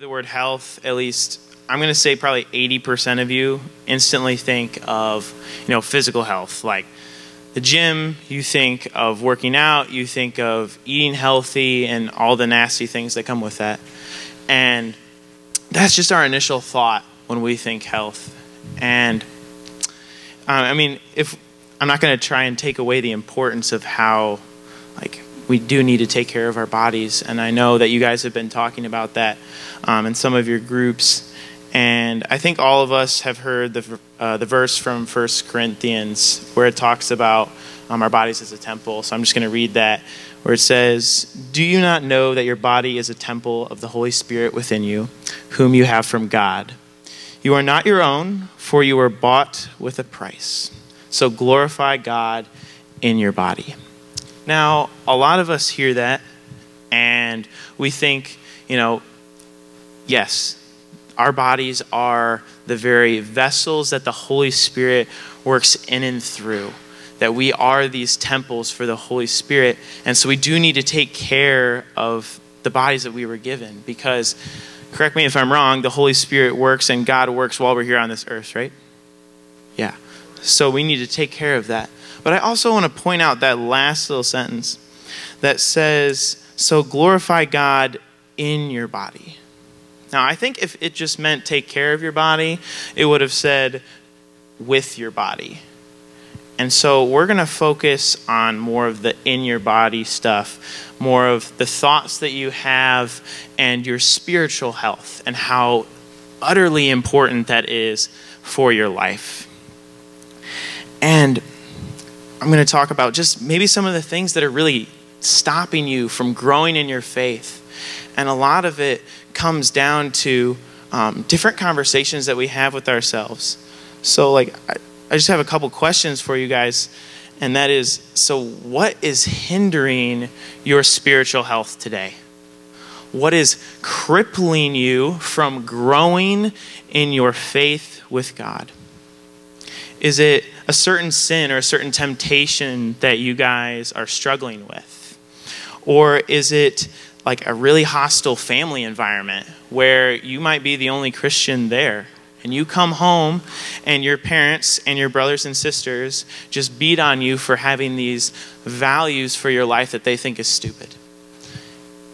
the word health, at least I'm going to say probably 80% of you instantly think of, you know, physical health, like the gym, you think of working out, you think of eating healthy and all the nasty things that come with that. And that's just our initial thought when we think health. And uh, I mean, if I'm not going to try and take away the importance of how, like, we do need to take care of our bodies. And I know that you guys have been talking about that um, in some of your groups. And I think all of us have heard the, uh, the verse from 1 Corinthians where it talks about um, our bodies as a temple. So I'm just going to read that where it says, Do you not know that your body is a temple of the Holy Spirit within you, whom you have from God? You are not your own, for you were bought with a price. So glorify God in your body. Now, a lot of us hear that and we think, you know, yes, our bodies are the very vessels that the Holy Spirit works in and through. That we are these temples for the Holy Spirit. And so we do need to take care of the bodies that we were given. Because, correct me if I'm wrong, the Holy Spirit works and God works while we're here on this earth, right? Yeah. So we need to take care of that. But I also want to point out that last little sentence that says, So glorify God in your body. Now, I think if it just meant take care of your body, it would have said with your body. And so we're going to focus on more of the in your body stuff, more of the thoughts that you have and your spiritual health and how utterly important that is for your life. And I'm going to talk about just maybe some of the things that are really stopping you from growing in your faith. And a lot of it comes down to um, different conversations that we have with ourselves. So, like, I, I just have a couple questions for you guys, and that is so, what is hindering your spiritual health today? What is crippling you from growing in your faith with God? Is it a certain sin or a certain temptation that you guys are struggling with? Or is it like a really hostile family environment where you might be the only Christian there. And you come home and your parents and your brothers and sisters just beat on you for having these values for your life that they think is stupid.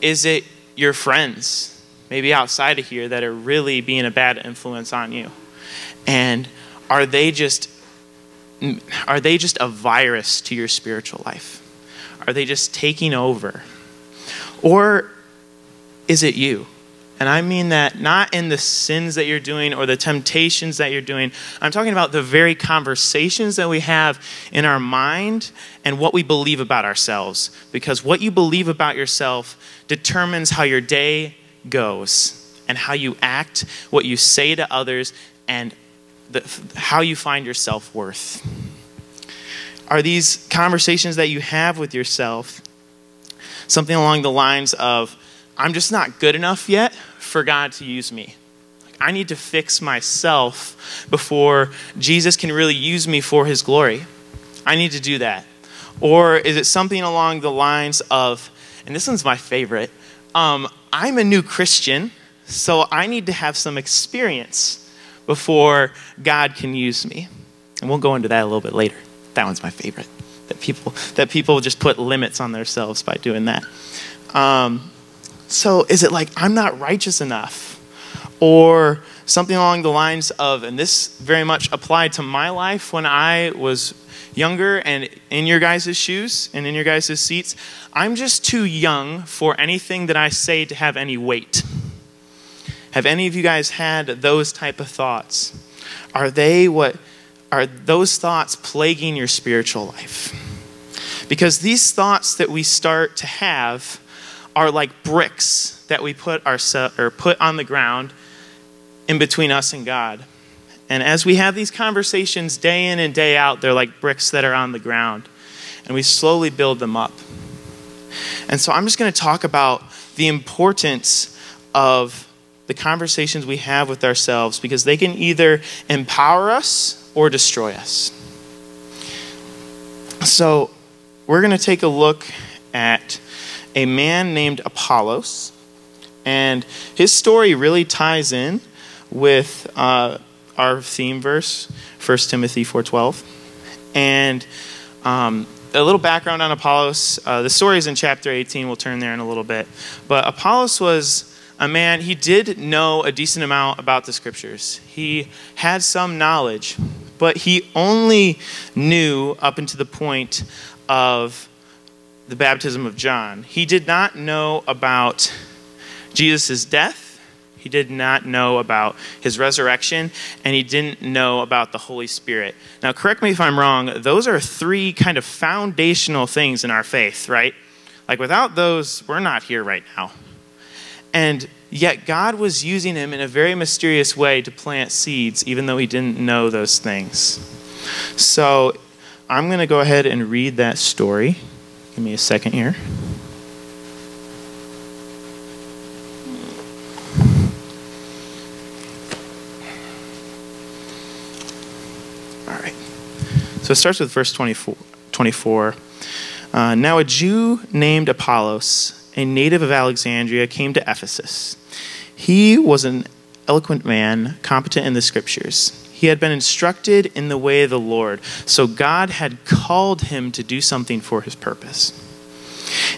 Is it your friends, maybe outside of here, that are really being a bad influence on you? And are they just are they just a virus to your spiritual life? Are they just taking over? Or is it you? And I mean that not in the sins that you're doing or the temptations that you're doing. I'm talking about the very conversations that we have in our mind and what we believe about ourselves. Because what you believe about yourself determines how your day goes and how you act, what you say to others, and the, how you find your self worth. Are these conversations that you have with yourself something along the lines of, I'm just not good enough yet for God to use me. I need to fix myself before Jesus can really use me for his glory. I need to do that. Or is it something along the lines of, and this one's my favorite, um, I'm a new Christian, so I need to have some experience before God can use me. And we'll go into that a little bit later. That one's my favorite that people that people just put limits on themselves by doing that. Um, so is it like I'm not righteous enough, or something along the lines of, and this very much applied to my life when I was younger and in your guys' shoes and in your guys' seats. I'm just too young for anything that I say to have any weight. Have any of you guys had those type of thoughts? Are they what are those thoughts plaguing your spiritual life? Because these thoughts that we start to have are like bricks that we put, ourse- or put on the ground in between us and God. And as we have these conversations day in and day out, they're like bricks that are on the ground. And we slowly build them up. And so I'm just going to talk about the importance of the conversations we have with ourselves because they can either empower us or destroy us. So, we're going to take a look at a man named Apollos, And his story really ties in with uh, our theme verse, 1 Timothy 4.12. And um, a little background on Apollos. Uh, the story is in chapter 18. We'll turn there in a little bit. But Apollos was a man, he did know a decent amount about the scriptures. He had some knowledge, but he only knew up until the point of the baptism of John. He did not know about Jesus' death. He did not know about his resurrection, and he didn't know about the Holy Spirit. Now, correct me if I'm wrong, those are three kind of foundational things in our faith, right? Like, without those, we're not here right now. And yet, God was using him in a very mysterious way to plant seeds, even though he didn't know those things. So, I'm going to go ahead and read that story. Give me a second here. All right. So it starts with verse 24. 24. Uh, now, a Jew named Apollos a native of Alexandria, came to Ephesus. He was an eloquent man, competent in the scriptures. He had been instructed in the way of the Lord, so God had called him to do something for his purpose.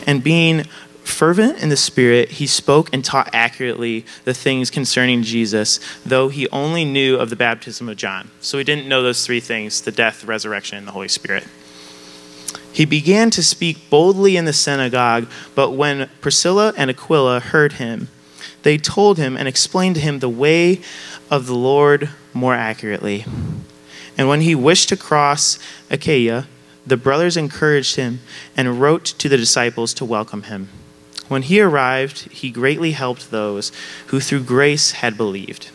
And being fervent in the Spirit, he spoke and taught accurately the things concerning Jesus, though he only knew of the baptism of John. So he didn't know those three things the death, resurrection, and the Holy Spirit. He began to speak boldly in the synagogue, but when Priscilla and Aquila heard him, they told him and explained to him the way of the Lord more accurately. And when he wished to cross Achaia, the brothers encouraged him and wrote to the disciples to welcome him. When he arrived, he greatly helped those who through grace had believed.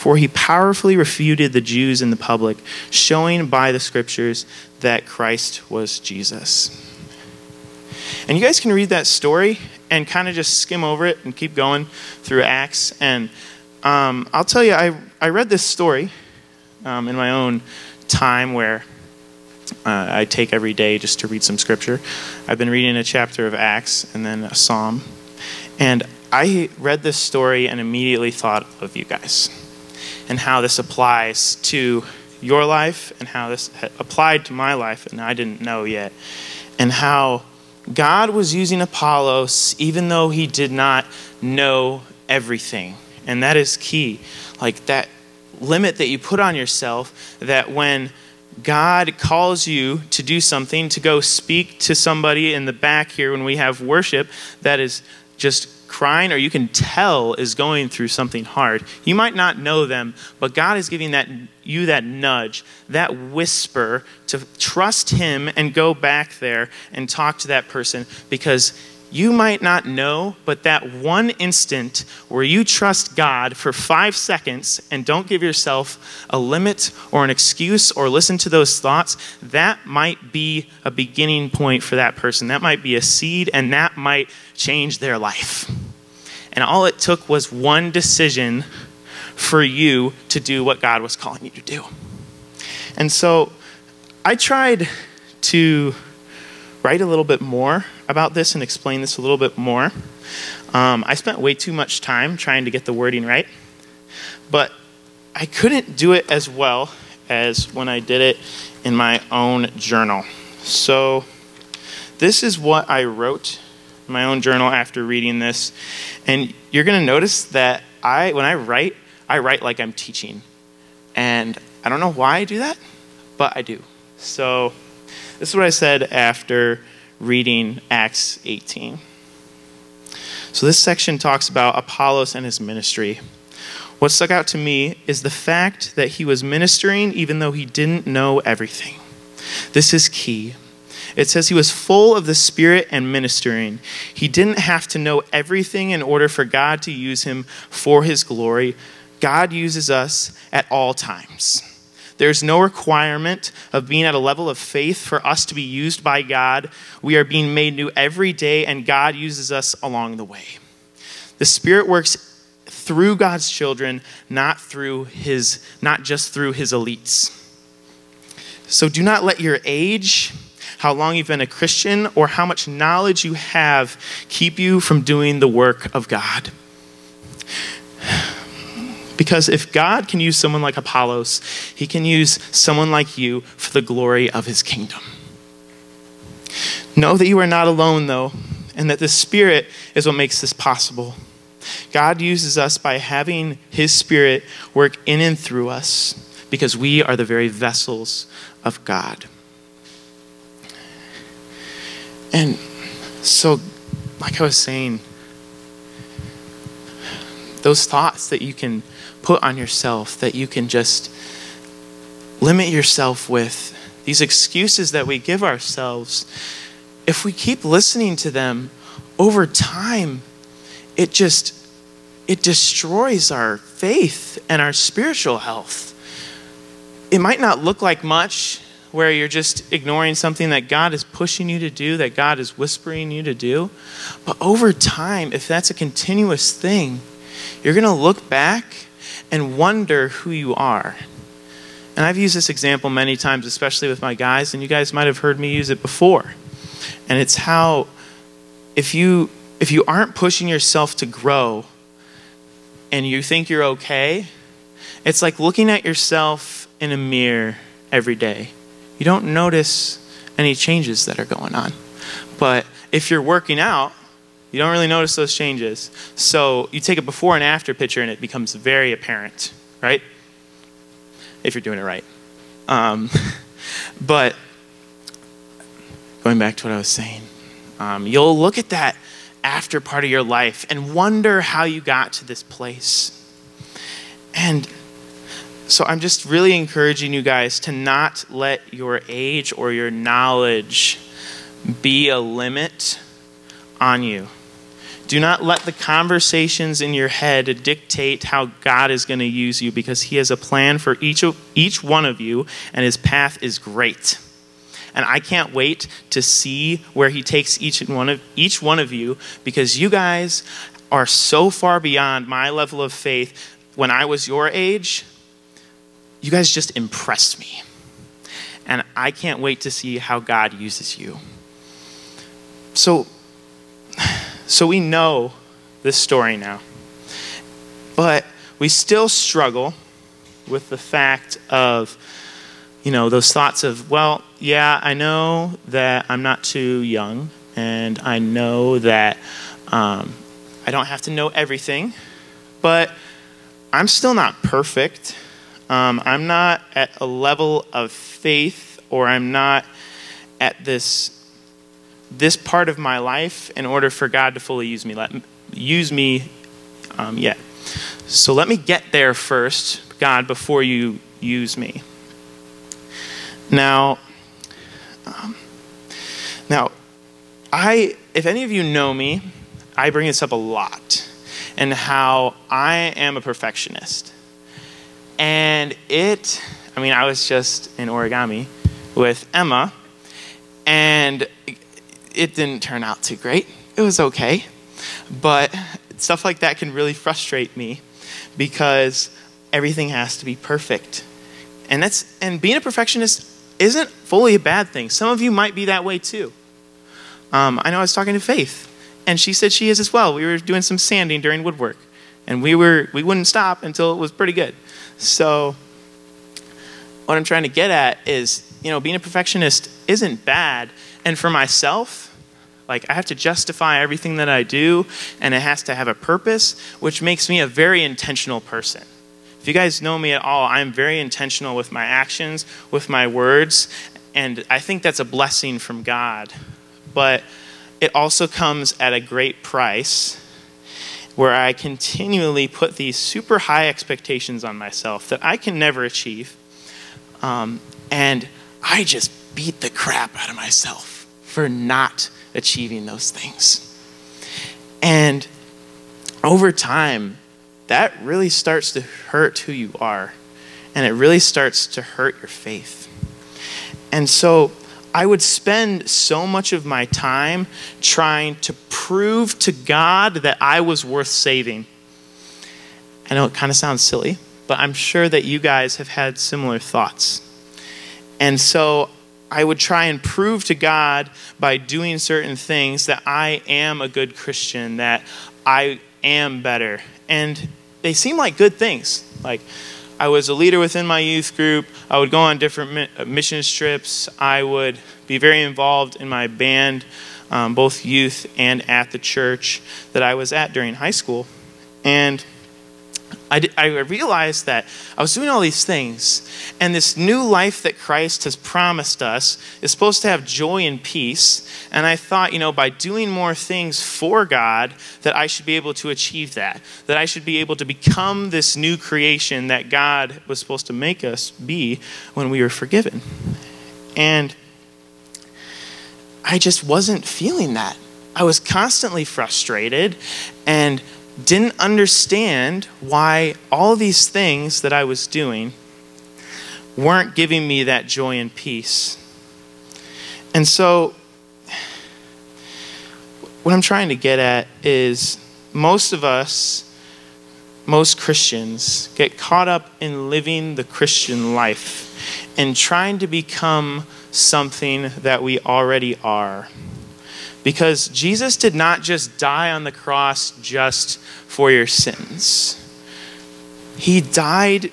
For he powerfully refuted the Jews in the public, showing by the scriptures that Christ was Jesus. And you guys can read that story and kind of just skim over it and keep going through Acts. And um, I'll tell you, I, I read this story um, in my own time where uh, I take every day just to read some scripture. I've been reading a chapter of Acts and then a psalm. And I read this story and immediately thought of you guys and how this applies to your life and how this applied to my life, and I didn't know yet, and how God was using Apollos even though he did not know everything. And that is key. Like that limit that you put on yourself, that when God calls you to do something, to go speak to somebody in the back here when we have worship that is just crying or you can tell is going through something hard. You might not know them, but God is giving that you that nudge, that whisper to trust him and go back there and talk to that person because you might not know, but that one instant where you trust God for five seconds and don't give yourself a limit or an excuse or listen to those thoughts, that might be a beginning point for that person. That might be a seed and that might change their life. And all it took was one decision for you to do what God was calling you to do. And so I tried to write a little bit more about this and explain this a little bit more. Um, I spent way too much time trying to get the wording right, but I couldn't do it as well as when I did it in my own journal. So, this is what I wrote in my own journal after reading this. And you're going to notice that I, when I write, I write like I'm teaching. And I don't know why I do that, but I do. So, this is what I said after reading Acts 18. So, this section talks about Apollos and his ministry. What stuck out to me is the fact that he was ministering even though he didn't know everything. This is key. It says he was full of the Spirit and ministering. He didn't have to know everything in order for God to use him for his glory. God uses us at all times. There's no requirement of being at a level of faith for us to be used by God. We are being made new every day, and God uses us along the way. The Spirit works through God's children, not through his, not just through his elites. So do not let your age, how long you've been a Christian, or how much knowledge you have keep you from doing the work of God. Because if God can use someone like Apollos, he can use someone like you for the glory of his kingdom. Know that you are not alone, though, and that the Spirit is what makes this possible. God uses us by having his Spirit work in and through us because we are the very vessels of God. And so, like I was saying, those thoughts that you can put on yourself, that you can just limit yourself with, these excuses that we give ourselves, if we keep listening to them over time, it just it destroys our faith and our spiritual health. It might not look like much where you're just ignoring something that God is pushing you to do, that God is whispering you to do. But over time, if that's a continuous thing, you're going to look back and wonder who you are. And I've used this example many times, especially with my guys, and you guys might have heard me use it before. And it's how if you if you aren't pushing yourself to grow and you think you're okay, it's like looking at yourself in a mirror every day. You don't notice any changes that are going on. But if you're working out, you don't really notice those changes. So you take a before and after picture and it becomes very apparent, right? If you're doing it right. Um, but going back to what I was saying, um, you'll look at that after part of your life and wonder how you got to this place. And so I'm just really encouraging you guys to not let your age or your knowledge be a limit on you. Do not let the conversations in your head dictate how God is going to use you because He has a plan for each, of, each one of you, and His path is great. And I can't wait to see where He takes each one of, each one of you because you guys are so far beyond my level of faith. When I was your age, you guys just impressed me. And I can't wait to see how God uses you. So, so we know this story now. But we still struggle with the fact of, you know, those thoughts of, well, yeah, I know that I'm not too young, and I know that um, I don't have to know everything, but I'm still not perfect. Um, I'm not at a level of faith, or I'm not at this this part of my life in order for God to fully use me. Let use me um, yet. So let me get there first, God, before you use me. Now, um, now, I if any of you know me, I bring this up a lot, and how I am a perfectionist, and it. I mean, I was just in origami with Emma, and it didn't turn out too great. It was okay. But stuff like that can really frustrate me because everything has to be perfect. And that's and being a perfectionist isn't fully a bad thing. Some of you might be that way too. Um, I know I was talking to Faith, and she said she is as well. We were doing some sanding during woodwork, and we were we wouldn't stop until it was pretty good. So, what I'm trying to get at is, you know, being a perfectionist isn't bad and for myself, like I have to justify everything that I do, and it has to have a purpose, which makes me a very intentional person. If you guys know me at all, I'm very intentional with my actions, with my words, and I think that's a blessing from God. But it also comes at a great price where I continually put these super high expectations on myself that I can never achieve. Um, and I just beat the crap out of myself for not achieving those things. And over time, that really starts to hurt who you are, and it really starts to hurt your faith. And so I would spend so much of my time trying to prove to God that I was worth saving. I know it kind of sounds silly, but I'm sure that you guys have had similar thoughts. And so I would try and prove to God by doing certain things that I am a good Christian, that I am better. And they seem like good things. Like, I was a leader within my youth group. I would go on different uh, mission trips. I would be very involved in my band, um, both youth and at the church that I was at during high school. And I, I realized that I was doing all these things, and this new life that Christ has promised us is supposed to have joy and peace. And I thought, you know, by doing more things for God, that I should be able to achieve that. That I should be able to become this new creation that God was supposed to make us be when we were forgiven. And I just wasn't feeling that. I was constantly frustrated and didn't understand why all these things that I was doing weren't giving me that joy and peace. And so, what I'm trying to get at is most of us, most Christians, get caught up in living the Christian life and trying to become something that we already are. Because Jesus did not just die on the cross just for your sins. He died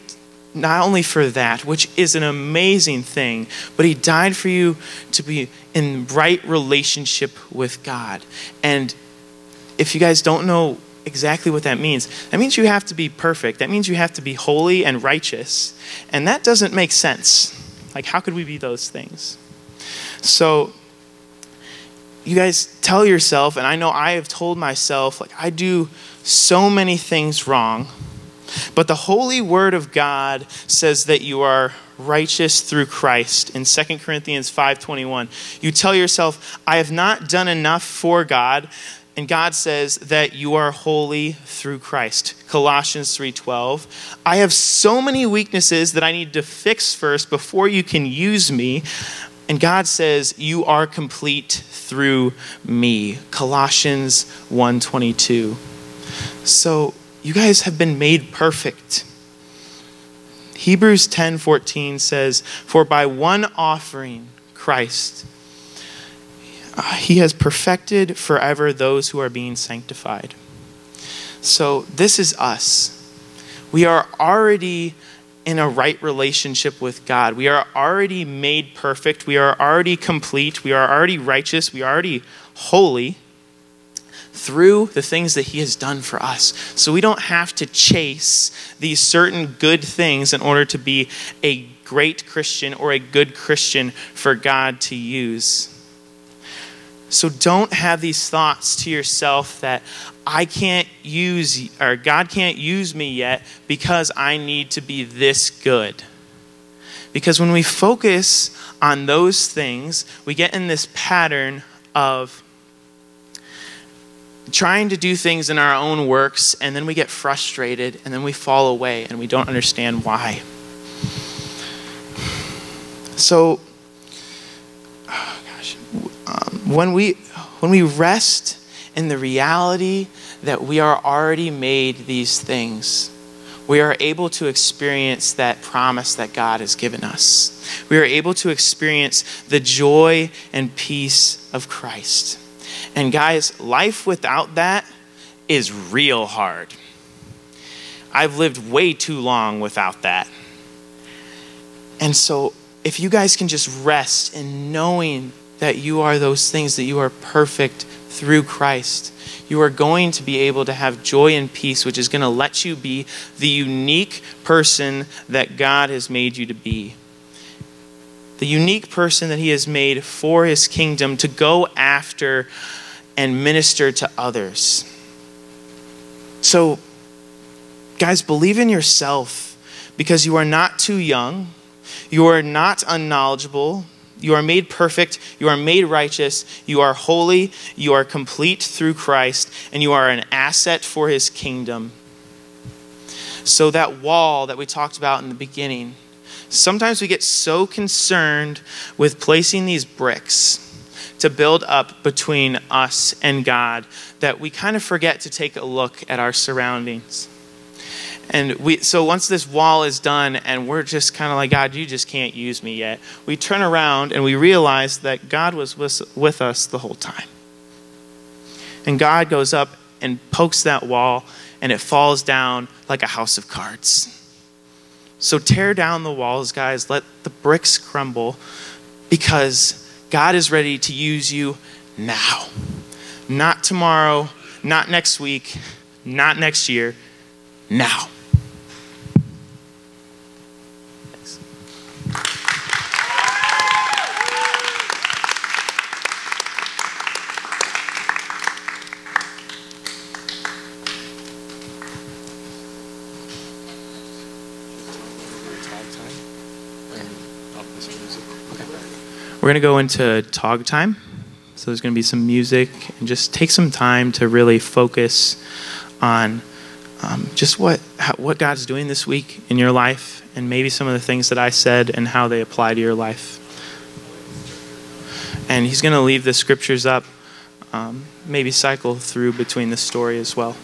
not only for that, which is an amazing thing, but He died for you to be in right relationship with God. And if you guys don't know exactly what that means, that means you have to be perfect. That means you have to be holy and righteous. And that doesn't make sense. Like, how could we be those things? So, you guys tell yourself, and I know I have told myself, like, I do so many things wrong. But the holy word of God says that you are righteous through Christ. In 2 Corinthians 5:21, you tell yourself, I have not done enough for God, and God says that you are holy through Christ. Colossians 3:12, I have so many weaknesses that I need to fix first before you can use me. And God says, "You are complete through me." Colossians 1:22. So, you guys have been made perfect. Hebrews 10:14 says, "For by one offering, Christ, uh, he has perfected forever those who are being sanctified." So, this is us. We are already in a right relationship with God. We are already made perfect. We are already complete. We are already righteous. We are already holy through the things that He has done for us. So we don't have to chase these certain good things in order to be a great Christian or a good Christian for God to use. So don't have these thoughts to yourself that I can't use, or God can't use me yet because I need to be this good. Because when we focus on those things, we get in this pattern of trying to do things in our own works, and then we get frustrated, and then we fall away, and we don't understand why. So, gosh, when we when we rest in the reality that we are already made these things, we are able to experience that promise that God has given us. We are able to experience the joy and peace of Christ. And guys, life without that is real hard. I've lived way too long without that. And so, if you guys can just rest in knowing that you are those things, that you are perfect through Christ, you are going to be able to have joy and peace, which is going to let you be the unique person that God has made you to be. The unique person that He has made for His kingdom to go after and minister to others. So, guys, believe in yourself because you are not too young, you are not unknowledgeable, you are made perfect. You are made righteous. You are holy. You are complete through Christ. And you are an asset for his kingdom. So, that wall that we talked about in the beginning, sometimes we get so concerned with placing these bricks to build up between us and God that we kind of forget to take a look at our surroundings. And we, so once this wall is done and we're just kind of like, God, you just can't use me yet, we turn around and we realize that God was with, with us the whole time. And God goes up and pokes that wall and it falls down like a house of cards. So tear down the walls, guys. Let the bricks crumble because God is ready to use you now. Not tomorrow, not next week, not next year, now. We're going to go into tog time. So there's going to be some music and just take some time to really focus on um, just what how, what God's doing this week in your life and maybe some of the things that I said and how they apply to your life. And He's going to leave the scriptures up, um, maybe cycle through between the story as well.